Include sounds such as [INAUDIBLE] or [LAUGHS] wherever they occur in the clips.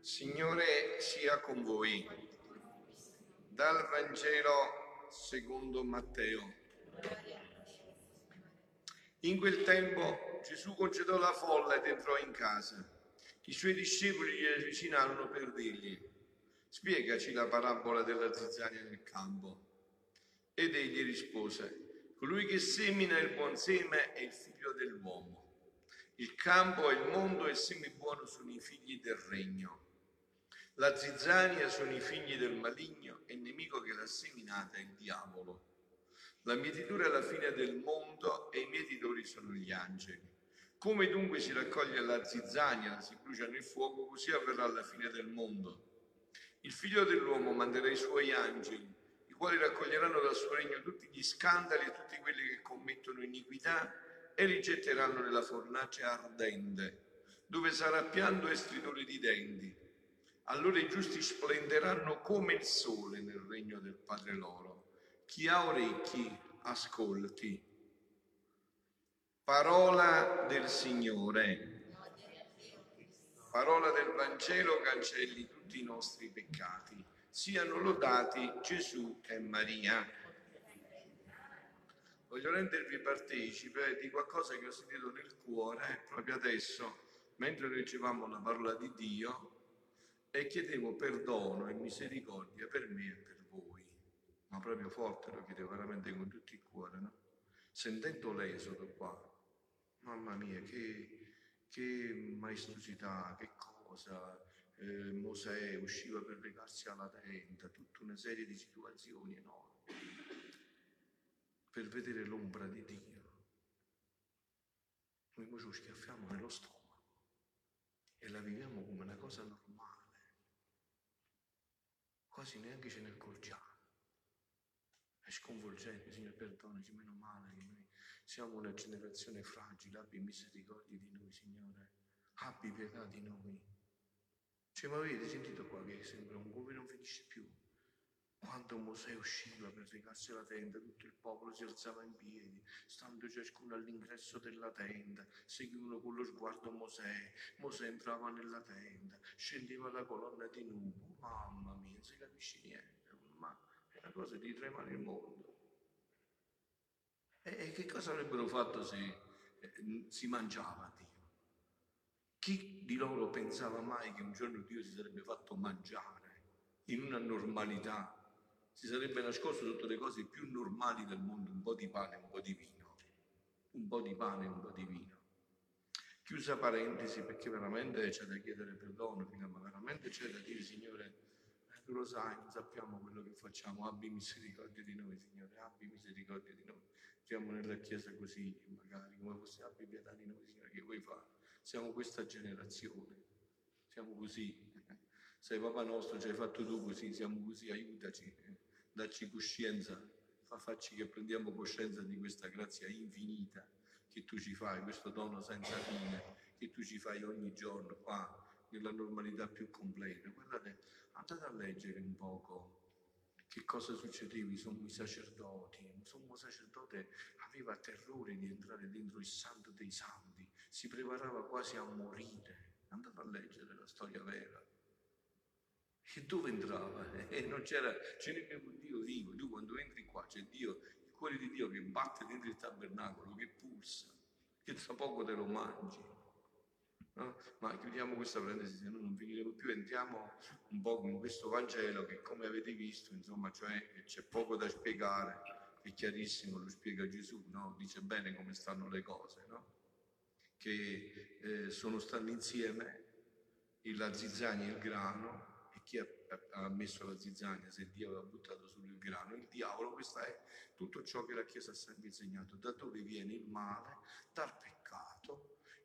Signore sia con voi. Dal Vangelo secondo Matteo. In quel tempo Gesù concedò la folla ed entrò in casa. I suoi discepoli gli avvicinarono per dirgli, spiegaci la parabola della zizzania nel campo. Ed egli rispose, colui che semina il buon seme è il figlio dell'uomo. Il campo e il mondo e il seme buono sono i figli del regno. La zizzania sono i figli del maligno e il nemico che l'ha seminata è il diavolo. La mietitura è la fine del mondo e i mietitori sono gli angeli. Come dunque si raccoglie la zizzania, si brucia nel fuoco, così avverrà la fine del mondo. Il figlio dell'uomo manderà i suoi angeli, i quali raccoglieranno dal suo regno tutti gli scandali e tutti quelli che commettono iniquità e li getteranno nella fornace ardente, dove sarà pianto e stridore di denti allora i giusti splenderanno come il sole nel regno del Padre loro. Chi ha orecchi, ascolti. Parola del Signore. Parola del Vangelo cancelli tutti i nostri peccati. Siano lodati Gesù e Maria. Voglio rendervi partecipe di qualcosa che ho sentito nel cuore proprio adesso, mentre leggevamo la parola di Dio, e chiedevo perdono e misericordia per me e per voi. Ma proprio forte lo chiedevo veramente con tutto il cuore, no? Sentendo l'esodo qua, mamma mia, che, che maestosità, che cosa. Eh, Mosè usciva per recarsi alla tenda, tutta una serie di situazioni enormi, per vedere l'ombra di Dio. Noi ci schiaffiamo nello stomaco e la viviamo come una cosa normale quasi neanche ce ne accorgiamo. È sconvolgente, Signore, perdonaci, meno male che noi siamo una generazione fragile, abbi misericordia di noi, Signore, abbi pietà di noi. Cioè, ma avete sentito qua che sembra un come non finisce più? Quando Mosè usciva per recarsi la tenda, tutto il popolo si alzava in piedi, stando ciascuno all'ingresso della tenda, seguivano con lo sguardo Mosè. Mosè entrava nella tenda, scendeva la colonna di nubo. Mamma mia, non si capisce niente, una cosa di tremare il mondo. E, che cosa avrebbero fatto se eh, si mangiava Dio? Chi di loro pensava mai che un giorno Dio si sarebbe fatto mangiare in una normalità si sarebbe nascosto sotto le cose più normali del mondo, un po' di pane, un po' di vino, un po' di pane, un po' di vino. Chiusa parentesi perché veramente c'è da chiedere perdono, ma veramente c'è da dire Signore, tu lo sai, sappiamo quello che facciamo, abbi misericordia di noi Signore, abbi misericordia di noi. Siamo nella Chiesa così, magari, come fosse abbi pietà di noi Signore, che vuoi fare? Siamo questa generazione, siamo così. [LAUGHS] Sei papà nostro, ci hai fatto tu così, siamo così, aiutaci dacci coscienza, fa farci che prendiamo coscienza di questa grazia infinita che tu ci fai, questo dono senza fine che tu ci fai ogni giorno qua nella normalità più completa. Guardate, andate a leggere un poco che cosa succedeva, i sommi sacerdoti, un sommo sacerdote aveva terrore di entrare dentro il santo dei santi, si preparava quasi a morire. Andate a leggere la storia vera. E dove entrava? E non c'era, ce n'è un Dio vivo. Tu quando entri qua c'è Dio, il cuore di Dio che batte dentro il tabernacolo, che pulsa, che tra poco te lo mangi. No? Ma chiudiamo questa parentesi, se no non finiremo più. Entriamo un po' in questo Vangelo che, come avete visto, insomma, cioè, c'è poco da spiegare, è chiarissimo, lo spiega Gesù, no? dice bene come stanno le cose, no? che eh, sono stati insieme la zizzania e il grano, chi ha messo la zizzania se Dio aveva buttato sul grano? Il diavolo, questo è tutto ciò che la Chiesa ha sempre insegnato, da dove viene il male, dal peccato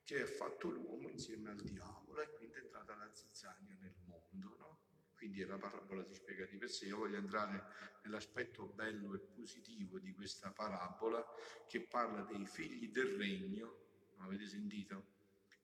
che ha fatto l'uomo insieme al diavolo e quindi è entrata la zizzania nel mondo, no? Quindi la parabola si spiega di per sé. Io voglio entrare nell'aspetto bello e positivo di questa parabola che parla dei figli del regno, avete sentito?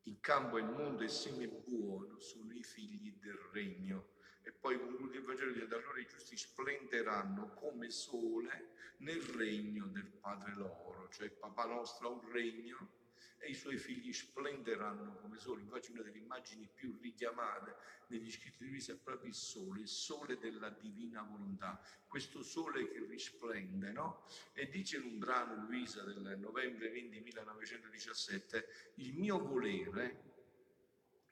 in campo immondo e seme buono sono i figli del regno. E poi conclude il Vangelo dicendo allora i giusti splenderanno come sole nel regno del Padre loro, cioè papà nostro ha un regno e i suoi figli splenderanno come sole. Infatti una delle immagini più richiamate negli scritti di Luisa è proprio il sole, il sole della divina volontà, questo sole che risplende, no? E dice in un brano Luisa del novembre 20 1917, il mio volere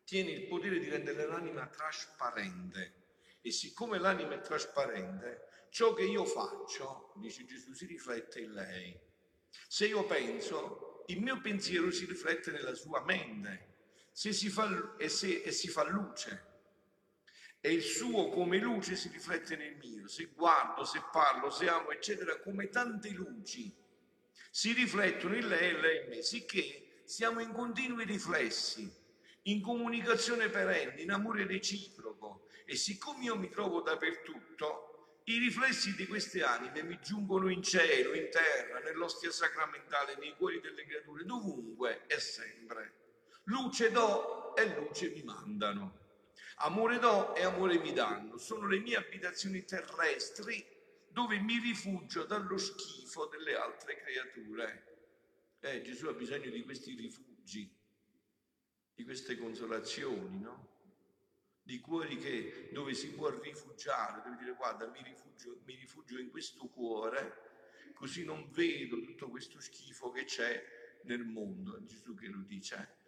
tiene il potere di rendere l'anima trasparente e siccome l'anima è trasparente, ciò che io faccio, dice Gesù, si riflette in lei. Se io penso, il mio pensiero si riflette nella sua mente si fa, e, se, e si fa luce. E il suo come luce si riflette nel mio. Se guardo, se parlo, se amo, eccetera, come tante luci si riflettono in lei e lei in me, sicché siamo in continui riflessi, in comunicazione perenne, in amore reciproco. E siccome io mi trovo dappertutto, i riflessi di queste anime mi giungono in cielo, in terra, nell'ostia sacramentale, nei cuori delle creature, dovunque e sempre. Luce do e luce mi mandano. Amore do e amore mi danno. Sono le mie abitazioni terrestri dove mi rifugio dallo schifo delle altre creature. Eh, Gesù ha bisogno di questi rifugi, di queste consolazioni, no? Di cuori che, dove si può rifugiare, dove dire guarda mi rifugio, mi rifugio in questo cuore, così non vedo tutto questo schifo che c'è nel mondo, Gesù che lo dice.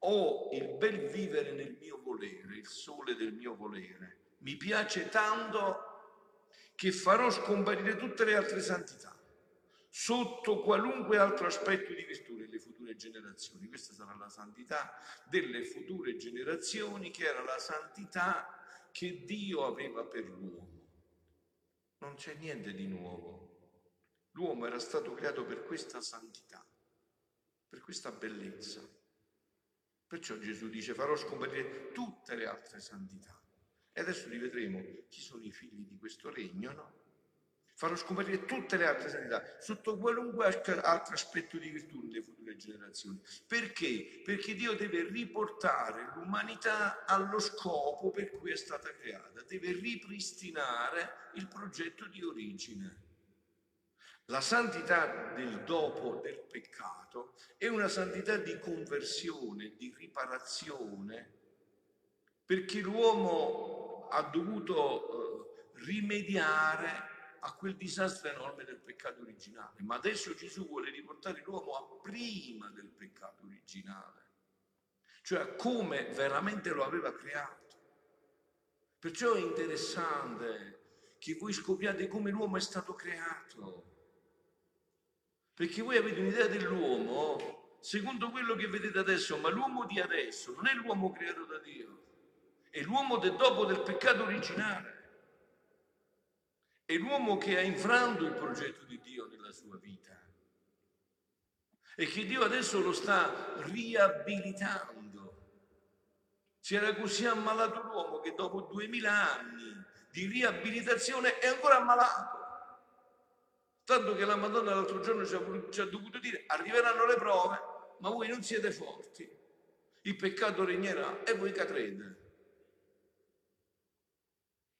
Ho il bel vivere nel mio volere, il sole del mio volere. Mi piace tanto che farò scomparire tutte le altre santità sotto qualunque altro aspetto di virtù nelle future generazioni. Questa sarà la santità delle future generazioni, che era la santità che Dio aveva per l'uomo. Non c'è niente di nuovo. L'uomo era stato creato per questa santità, per questa bellezza. Perciò Gesù dice farò scomparire tutte le altre santità. E adesso rivedremo chi sono i figli di questo regno, no? Farò scomparire tutte le altre sanità sotto qualunque altro aspetto di virtù nelle future generazioni. Perché? Perché Dio deve riportare l'umanità allo scopo per cui è stata creata, deve ripristinare il progetto di origine. La santità del dopo del peccato è una santità di conversione, di riparazione, perché l'uomo ha dovuto eh, rimediare a quel disastro enorme del peccato originale. Ma adesso Gesù vuole riportare l'uomo a prima del peccato originale, cioè a come veramente lo aveva creato. Perciò è interessante che voi scopriate come l'uomo è stato creato. Perché voi avete un'idea dell'uomo secondo quello che vedete adesso, ma l'uomo di adesso non è l'uomo creato da Dio, è l'uomo del dopo del peccato originale. È l'uomo che ha infranto il progetto di Dio nella sua vita e che Dio adesso lo sta riabilitando. Si era così ammalato l'uomo che dopo duemila anni di riabilitazione è ancora ammalato. Tanto che la Madonna l'altro giorno ci ha, ci ha dovuto dire arriveranno le prove, ma voi non siete forti. Il peccato regnerà e voi cadrete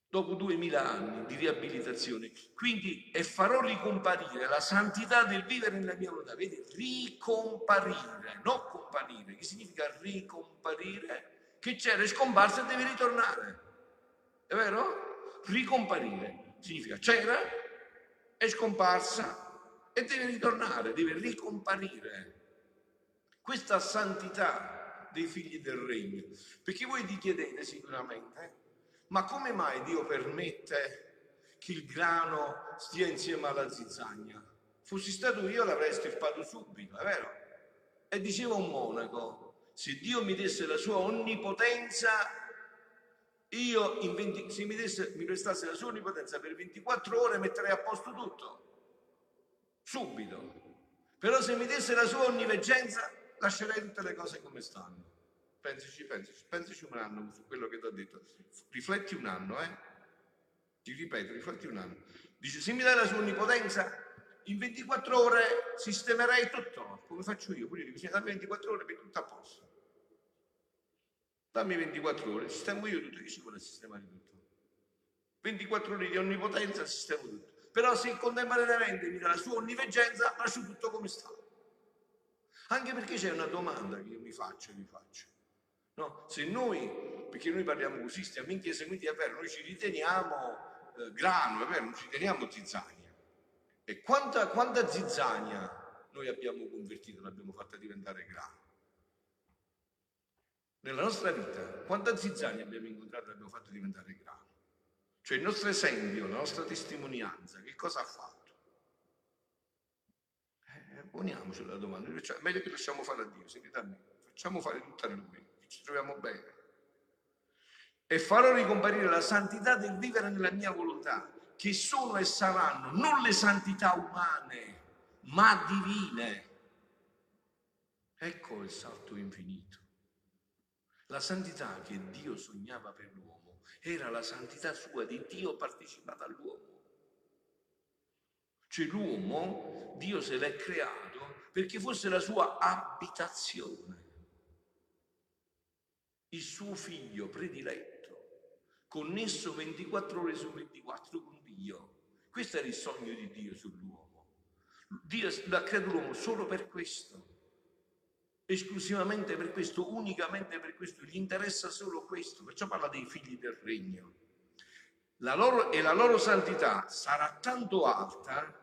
dopo duemila anni di riabilitazione. Quindi, e farò ricomparire la santità del vivere nella mia volontà. Vedi, ricomparire, non comparire, che significa ricomparire, che c'era, è scomparsa e deve ritornare. È vero? Ricomparire significa c'era, è scomparsa e deve ritornare, deve ricomparire. Questa santità dei figli del regno. Perché voi vi chiedete sicuramente, ma come mai Dio permette che il grano stia insieme alla zizzagna? Fossi stato io l'avrei stirpato subito, è vero? E diceva un monaco, se Dio mi desse la sua onnipotenza, io 20, se mi, desse, mi prestasse la sua onnipotenza per 24 ore metterei a posto tutto, subito. Però se mi desse la sua onniveggenza, lascerei tutte le cose come stanno. Pensaci, pensaci, pensaci un anno su quello che ti ho detto. Rifletti un anno, eh? Ti ripeto, rifletti un anno. Dice, se mi dai la sua onnipotenza, in 24 ore sistemerei tutto, come faccio io. Quindi bisogna dare 24 ore per tutto a posto. Dammi 24 ore, sistemo io tutto, chi ci vuole sistemare tutto? 24 ore di onnipotenza, sistemo tutto. Però se contemporaneamente mi dà la sua onniveggenza, lascio tutto come sta. Anche perché c'è una domanda che io mi faccio e vi faccio. No? Se noi, perché noi parliamo così, stiamo in chiesa, quindi è vero, noi ci riteniamo eh, grano, è vero, non ci riteniamo zizzania. E quanta, quanta zizzania noi abbiamo convertito, l'abbiamo fatta diventare grano? Nella nostra vita, quanta zizzania abbiamo incontrato e l'abbiamo fatto diventare grano? Cioè il nostro esempio, la nostra testimonianza, che cosa ha fatto? Eh, poniamoci la domanda, cioè, meglio che lasciamo fare a Dio, sentite a me, facciamo fare tutto a Lui, ci troviamo bene. E farò ricomparire la santità del vivere nella mia volontà, che sono e saranno non le santità umane, ma divine. Ecco il salto infinito. La santità che Dio sognava per l'uomo era la santità sua di Dio partecipata all'uomo. Cioè l'uomo, Dio se l'è creato perché fosse la sua abitazione, il suo figlio prediletto, connesso 24 ore su 24 con Dio. Questo era il sogno di Dio sull'uomo. Dio l'ha creato l'uomo solo per questo esclusivamente per questo, unicamente per questo, gli interessa solo questo, perciò parla dei figli del regno. La loro, e la loro santità sarà tanto alta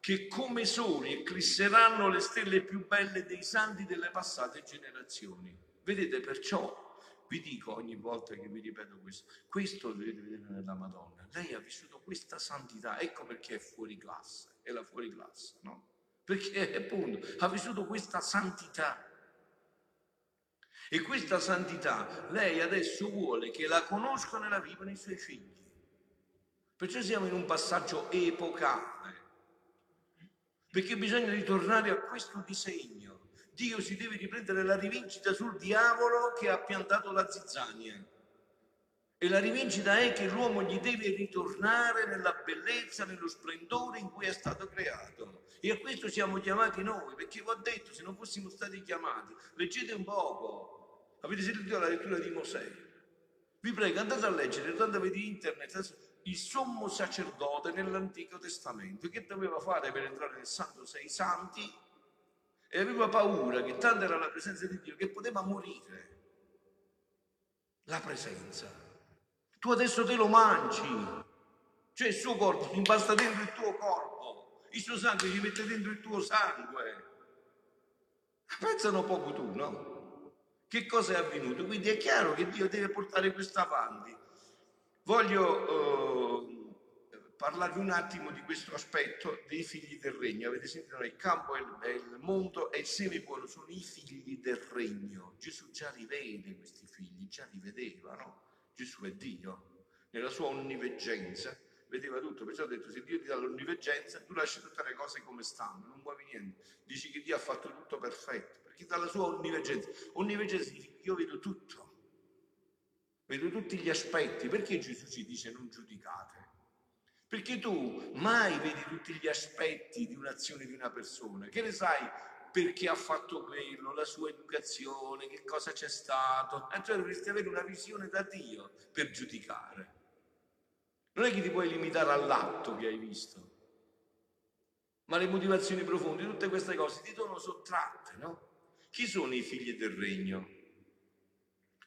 che come soli eclisseranno le stelle più belle dei santi delle passate generazioni. Vedete, perciò vi dico ogni volta che vi ripeto questo, questo dovete vedere nella Madonna. Lei ha vissuto questa santità, ecco perché è fuori classe, è la fuori classe, no? Perché appunto ha vissuto questa santità e questa santità lei adesso vuole che la conoscano e la vivano i suoi figli. Perciò siamo in un passaggio epocale, perché bisogna ritornare a questo disegno. Dio si deve riprendere la rivincita sul diavolo che ha piantato la zizzania. E la rivincita è che l'uomo gli deve ritornare nella bellezza, nello splendore in cui è stato creato. E a questo siamo chiamati noi, perché vi ho detto, se non fossimo stati chiamati, leggete un poco, Avete sentito la lettura di Mosè? Vi prego, andate a leggere, andate di internet, il sommo sacerdote nell'Antico Testamento, che doveva fare per entrare nel Santo Sei Santi e aveva paura che tanta era la presenza di Dio che poteva morire. La presenza. Tu adesso te lo mangi, cioè il suo corpo impasta dentro il tuo corpo, il suo sangue ti mette dentro il tuo sangue. Pensano poco tu, no? Che cosa è avvenuto? Quindi è chiaro che Dio deve portare questo avanti. Voglio eh, parlarvi un attimo di questo aspetto dei figli del regno. Avete sentito? Il campo, è il, mondo e il seme buono sono i figli del regno. Gesù già rivede questi figli, già li vedeva, no? Gesù è Dio, nella sua onniveggenza vedeva tutto, perciò ha detto se Dio ti dà l'onniveggenza tu lasci tutte le cose come stanno, non muovi niente, dici che Dio ha fatto tutto perfetto, perché dalla sua onniveggenza. Onniveggenza significa io vedo tutto, vedo tutti gli aspetti. Perché Gesù ci dice non giudicate? Perché tu mai vedi tutti gli aspetti di un'azione di una persona. Che ne sai perché ha fatto quello, la sua educazione, che cosa c'è stato. E cioè dovresti avere una visione da Dio per giudicare. Non è che ti puoi limitare all'atto che hai visto, ma le motivazioni profonde, tutte queste cose ti sono sottratte, no? Chi sono i figli del regno?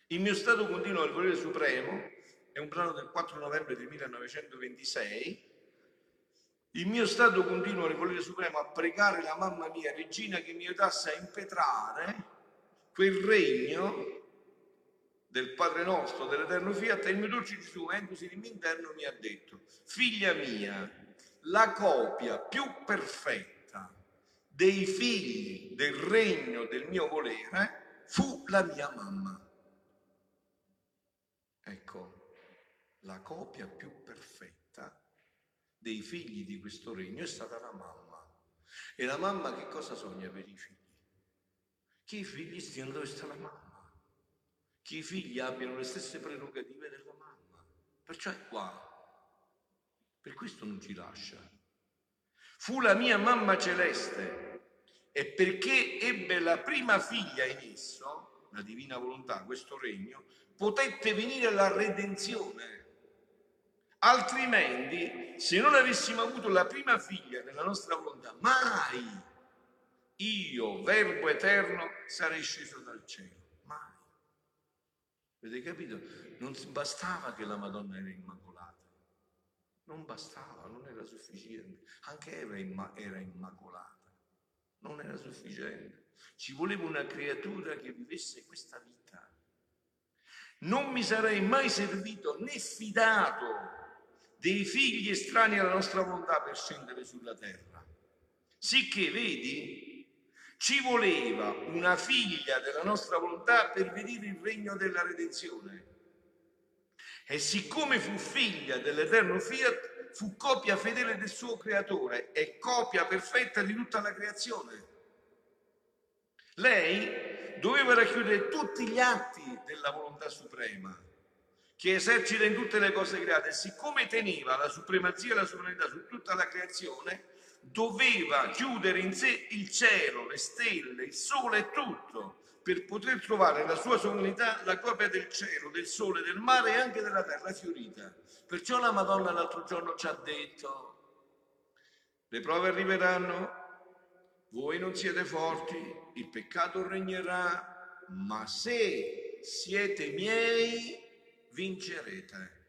Il mio stato continuo al volere supremo è un brano del 4 novembre del 1926. Il mio stato continuo nel volere supremo a pregare la mamma mia, regina, che mi aiutasse a impetrare quel regno del Padre nostro, dell'Eterno Fiat, e il mio dolce Gesù, di mio interno, mi ha detto, figlia mia, la copia più perfetta dei figli del regno del mio volere fu la mia mamma. Ecco, la copia più perfetta dei figli di questo regno è stata la mamma. E la mamma che cosa sogna per i figli? Che i figli stiano dove sta la mamma, che i figli abbiano le stesse prerogative della mamma. Perciò è qua. Per questo non ci lascia. Fu la mia mamma celeste e perché ebbe la prima figlia in esso, la divina volontà, questo regno, potette venire la redenzione. Altrimenti, se non avessimo avuto la prima figlia nella nostra volontà, mai io, Verbo eterno, sarei sceso dal cielo. Mai. Avete capito? Non bastava che la Madonna era immacolata. Non bastava, non era sufficiente. Anche Eva era immacolata. Non era sufficiente. Ci voleva una creatura che vivesse questa vita. Non mi sarei mai servito né fidato dei figli estranei alla nostra volontà per scendere sulla terra. Sicché, vedi, ci voleva una figlia della nostra volontà per vedere il regno della redenzione. E siccome fu figlia dell'eterno fiat, fu copia fedele del suo creatore e copia perfetta di tutta la creazione. Lei doveva racchiudere tutti gli atti della volontà suprema che esercita in tutte le cose create siccome teneva la supremazia e la sovranità su tutta la creazione, doveva chiudere in sé il cielo, le stelle, il sole e tutto, per poter trovare nella sua sovranità la copia del cielo, del sole, del mare e anche della terra fiorita. Perciò la Madonna l'altro giorno ci ha detto, le prove arriveranno, voi non siete forti, il peccato regnerà, ma se siete miei, vincerete.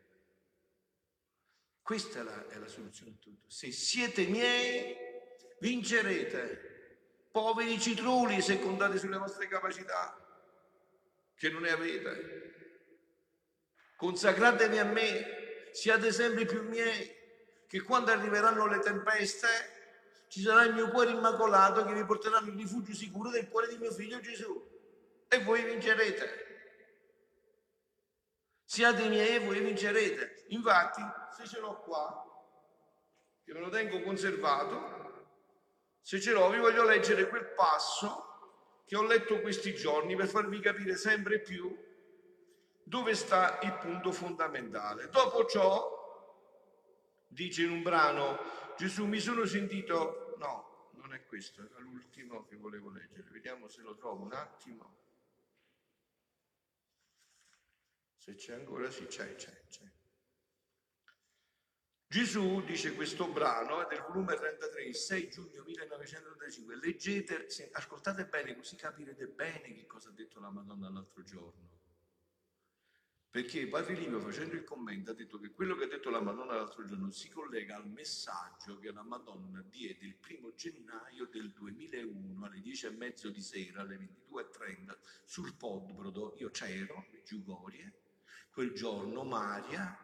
Questa è la, è la soluzione a tutto. Se siete miei, vincerete. Poveri citrulli se contate sulle vostre capacità, che non ne avete. Consacratevi a me, siate sempre più miei, che quando arriveranno le tempeste ci sarà il mio cuore immacolato che vi porterà il rifugio sicuro del cuore di mio figlio Gesù. E voi vincerete. Siate miei e voi vincerete. Infatti, se ce l'ho qua, che me lo tengo conservato, se ce l'ho vi voglio leggere quel passo che ho letto questi giorni per farvi capire sempre più dove sta il punto fondamentale. Dopo ciò, dice in un brano, Gesù mi sono sentito, no, non è questo, era l'ultimo che volevo leggere, vediamo se lo trovo un attimo. Se c'è ancora, sì, c'è, c'è, c'è. Gesù, dice questo brano, è del volume 33, 6 giugno 1935. Leggete, ascoltate bene, così capirete bene che cosa ha detto la Madonna l'altro giorno. Perché Padre Livio, facendo il commento, ha detto che quello che ha detto la Madonna l'altro giorno si collega al messaggio che la Madonna diede il primo gennaio del 2001 alle 10 e mezzo di sera, alle 22.30, sul Podbrodo. Io c'ero, Giugorie, quel giorno Maria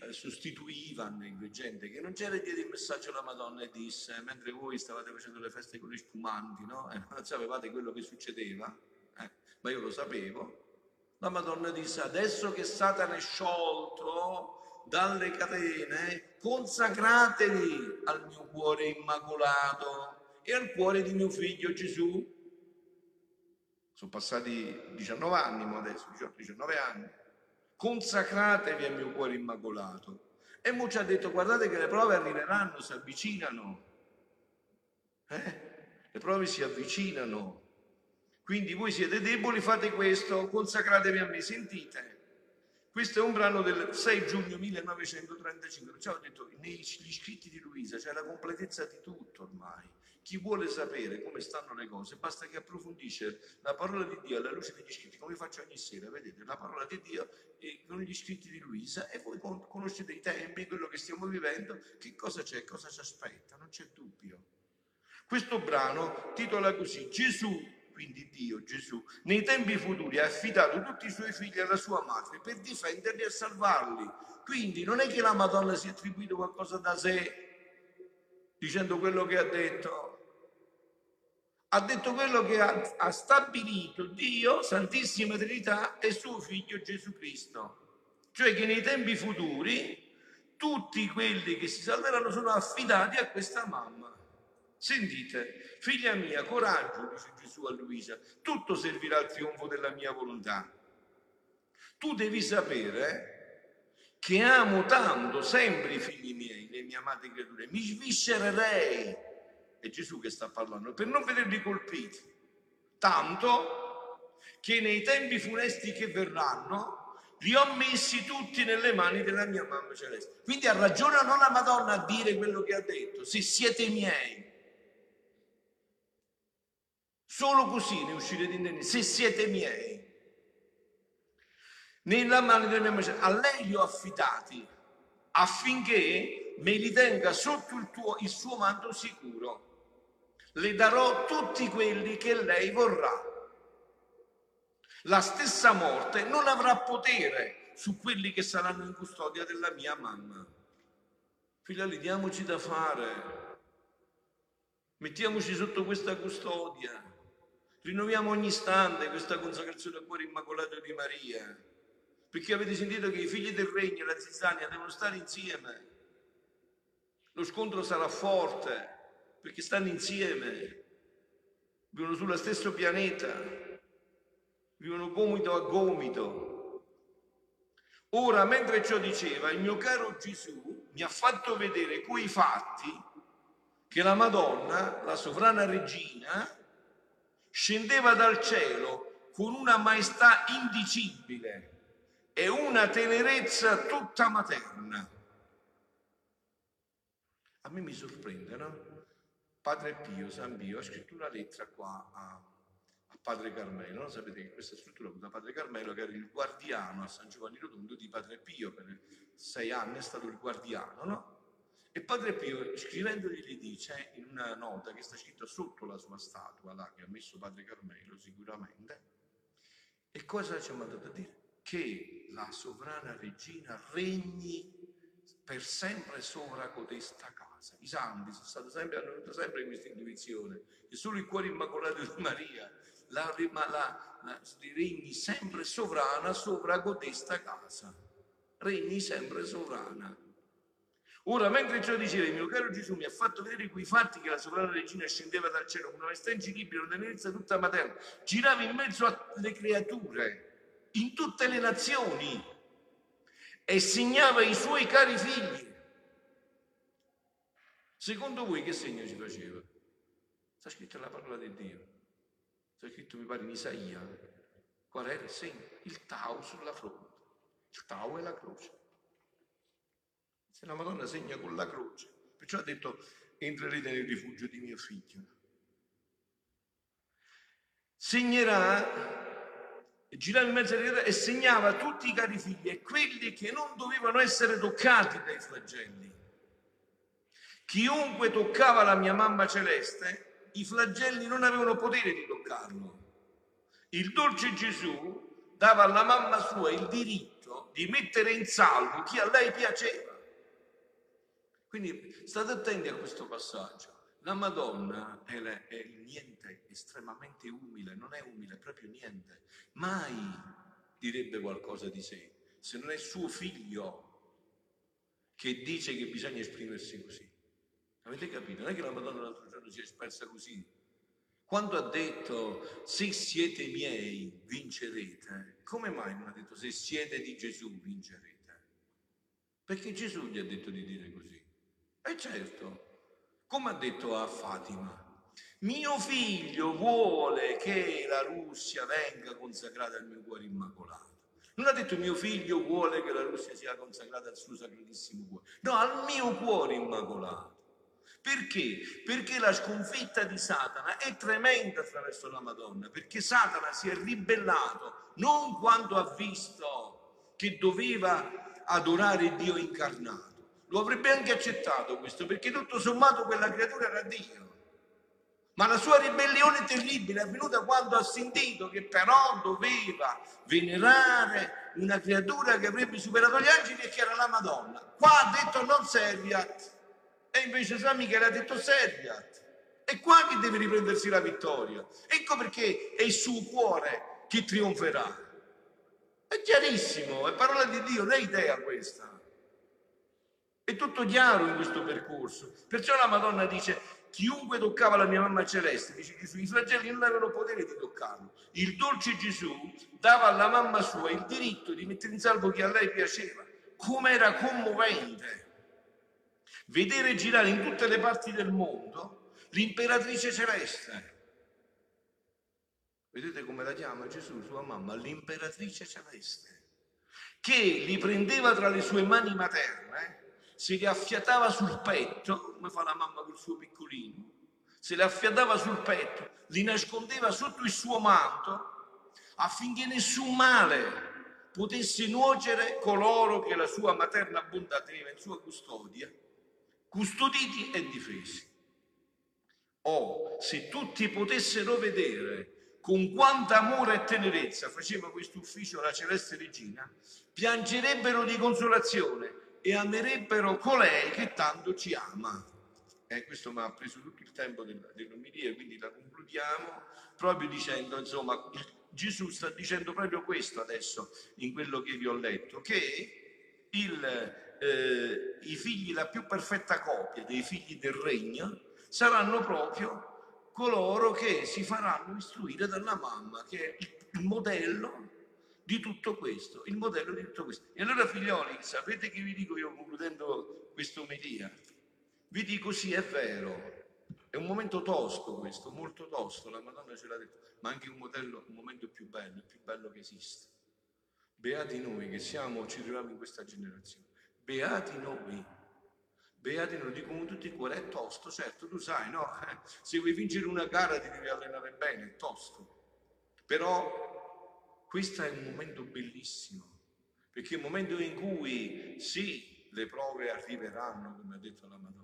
eh, sostituiva gente che non c'era diede il messaggio alla Madonna e disse mentre voi stavate facendo le feste con gli spumanti no? e non sapevate quello che succedeva eh, ma io lo sapevo. La Madonna disse adesso che Satana è sciolto dalle catene consacratevi al mio cuore immacolato e al cuore di mio figlio Gesù. Sono passati 19 anni adesso 19 anni consacratevi al mio cuore immacolato. E Mo ci ha detto, guardate che le prove arriveranno, si avvicinano. Eh? Le prove si avvicinano. Quindi voi siete deboli, fate questo, consacratevi a me, sentite. Questo è un brano del 6 giugno 1935, perciò ho detto, negli scritti di Luisa c'è la completezza di tutto ormai. Chi vuole sapere come stanno le cose, basta che approfondisce la parola di Dio alla luce degli scritti, come faccio ogni sera, vedete, la parola di Dio con gli scritti di Luisa e voi conoscete i tempi, quello che stiamo vivendo, che cosa c'è, cosa ci aspetta, non c'è dubbio. Questo brano titola così, Gesù, quindi Dio, Gesù, nei tempi futuri ha affidato tutti i suoi figli alla sua madre per difenderli e salvarli. Quindi non è che la Madonna si è attribuito qualcosa da sé dicendo quello che ha detto, ha detto quello che ha, ha stabilito Dio, Santissima Trinità e suo Figlio Gesù Cristo. Cioè che nei tempi futuri tutti quelli che si salveranno sono affidati a questa mamma. Sentite, figlia mia, coraggio, dice Gesù a Luisa, tutto servirà al trionfo della mia volontà. Tu devi sapere che amo tanto sempre i figli miei, le mie amate creature, mi sviscererei è Gesù che sta parlando, per non vederli colpiti. Tanto che nei tempi funesti che verranno li ho messi tutti nelle mani della mia mamma celeste. Quindi ha ragione o non la Madonna a dire quello che ha detto, se siete miei. Solo così ne uscirete indenni, se siete miei. Nella mano della mia mamma a lei li ho affidati affinché me li tenga sotto il, tuo, il suo manto sicuro. Le darò tutti quelli che lei vorrà. La stessa morte non avrà potere su quelli che saranno in custodia della mia mamma. Figlioli, diamoci da fare, mettiamoci sotto questa custodia, rinnoviamo ogni istante questa consacrazione al cuore immacolato di Maria, perché avete sentito che i figli del regno e la zizzania devono stare insieme. Lo scontro sarà forte perché stanno insieme, vivono sullo stesso pianeta vivono gomito a gomito. Ora, mentre ciò diceva, il mio caro Gesù mi ha fatto vedere quei fatti che la Madonna, la sovrana regina, scendeva dal cielo con una maestà indicibile e una tenerezza tutta materna. A me mi sorprende, no? Padre Pio, San Pio, ha scritto una lettera qua a Padre Carmelo. No? Sapete che questa struttura fu da Padre Carmelo, che era il guardiano a San Giovanni Rotondo di Padre Pio, per sei anni è stato il guardiano, no? E Padre Pio, scrivendogli, gli dice in una nota che sta scritta sotto la sua statua, là, che ha messo Padre Carmelo sicuramente, e cosa ci ha mandato a dire? Che la sovrana regina regni per sempre sopra codesta casa. I santi sono stati sempre, hanno avuto sempre questa intuizione, che solo il cuore immacolato di Maria la, la, la, regni sempre sovrana sopra codesta casa. Regni sempre sovrana. Ora, mentre ciò diceva, il mio caro Gesù mi ha fatto vedere quei fatti che la sovrana regina scendeva dal cielo con una maestà incredibile, una tenerezza tutta materna, girava in mezzo alle creature, in tutte le nazioni, e segnava i suoi cari figli. Secondo voi che segno ci faceva? Sta scritto la parola di Dio. C'è scritto, mi pare, in Isaia. Qual era il segno? Il Tau sulla fronte. Il Tau è la croce. Se la Madonna segna con la croce, perciò ha detto, entrerete nel rifugio di mio figlio. Segnerà, girava in mezzo alla terra e segnava tutti i cari figli e quelli che non dovevano essere toccati dai flagelli. Chiunque toccava la mia mamma celeste i flagelli non avevano potere di toccarlo. Il dolce Gesù dava alla mamma sua il diritto di mettere in salvo chi a lei piaceva. Quindi state attenti a questo passaggio. La Madonna è, le, è il niente, estremamente umile, non è umile, proprio niente. Mai direbbe qualcosa di sé, se non è suo figlio che dice che bisogna esprimersi così. Avete capito? Non è che la Madonna l'altro giorno si è espressa così. Quando ha detto se siete miei vincerete, come mai non ha detto se siete di Gesù vincerete? Perché Gesù gli ha detto di dire così. E certo, come ha detto a Fatima, mio figlio vuole che la Russia venga consacrata al mio cuore immacolato. Non ha detto mio figlio vuole che la Russia sia consacrata al suo sacratissimo cuore, no, al mio cuore immacolato. Perché? Perché la sconfitta di Satana è tremenda attraverso la Madonna, perché Satana si è ribellato non quando ha visto che doveva adorare Dio incarnato, lo avrebbe anche accettato questo, perché tutto sommato quella creatura era Dio. Ma la sua ribellione terribile è avvenuta quando ha sentito che però doveva venerare una creatura che avrebbe superato gli angeli e che era la Madonna. Qua ha detto non Serviat, e invece San Michele ha detto Serviat. È qua che deve riprendersi la vittoria. Ecco perché è il suo cuore che trionferà. È chiarissimo, è parola di Dio, non è idea questa. È tutto chiaro in questo percorso. Perciò la Madonna dice, chiunque toccava la mia mamma celeste, dice Gesù, i flagelli non avevano potere di toccarlo. Il dolce Gesù dava alla mamma sua il diritto di mettere in salvo chi a lei piaceva. Come era commovente vedere girare in tutte le parti del mondo l'imperatrice celeste. Vedete come la chiama Gesù, sua mamma? L'imperatrice celeste, che li prendeva tra le sue mani materne, se li affiatava sul petto, come fa la mamma col suo piccolino, se li affiatava sul petto, li nascondeva sotto il suo manto affinché nessun male potesse nuocere coloro che la sua materna bontà teneva in sua custodia, custoditi e difesi. Oh, se tutti potessero vedere con quanta amore e tenerezza faceva questo ufficio la celeste regina, piangerebbero di consolazione e amerebbero colei che tanto ci ama. Eh, questo mi ha preso tutto il tempo dell'omilia, quindi la concludiamo proprio dicendo, insomma, Gesù sta dicendo proprio questo adesso in quello che vi ho letto, che il, eh, i figli, la più perfetta copia dei figli del regno, saranno proprio coloro che si faranno istruire dalla mamma, che è il modello di tutto questo, il modello di tutto questo. E allora figlioli, sapete che vi dico io concludendo questa omelia? Vi dico sì, è vero, è un momento tosto questo, molto tosto, la Madonna ce l'ha detto, ma anche un, modello, un momento più bello, il più bello che esiste. Beati noi che siamo, ci troviamo in questa generazione. Beati noi. Beati noi, dico con tutti i cuori, è tosto, certo, tu sai, no? Se vuoi vincere una gara ti devi allenare bene, è tosto. Però questo è un momento bellissimo, perché è un momento in cui sì, le prove arriveranno, come ha detto la Madonna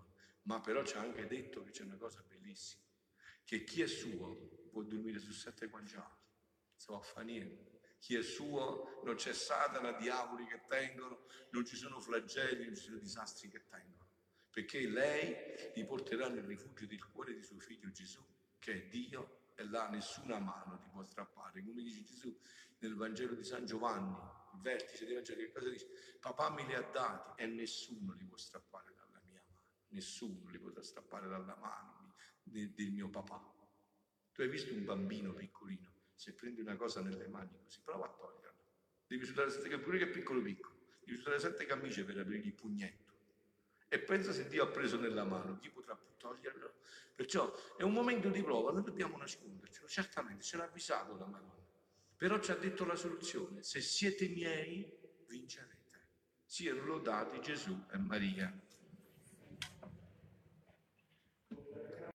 ma però ci ha anche detto che c'è una cosa bellissima, che chi è suo può dormire su sette guanciali, se va a fare niente. Chi è suo non c'è Satana, diavoli che tengono, non ci sono flagelli, non ci sono disastri che tengono, perché lei li porterà nel rifugio del cuore di suo figlio Gesù, che è Dio, e là nessuna mano ti può strappare. Come dice Gesù nel Vangelo di San Giovanni, il vertice del Vangelo, che cosa dice? Papà me li ha dati e nessuno li può strappare nessuno li potrà strappare dalla mano del mio papà. Tu hai visto un bambino piccolino, se prendi una cosa nelle mani così, prova a toglierla. Devi usare sette camicie, che è piccolo piccolo, devi usare sette camicie per aprire il pugnetto. E pensa se Dio ha preso nella mano, chi potrà più toglierlo? Perciò è un momento di prova, noi dobbiamo nascondercelo, certamente ce l'ha avvisato la Madonna. Però ci ha detto la soluzione, se siete miei, vincerete. Siano lodati Gesù e Maria.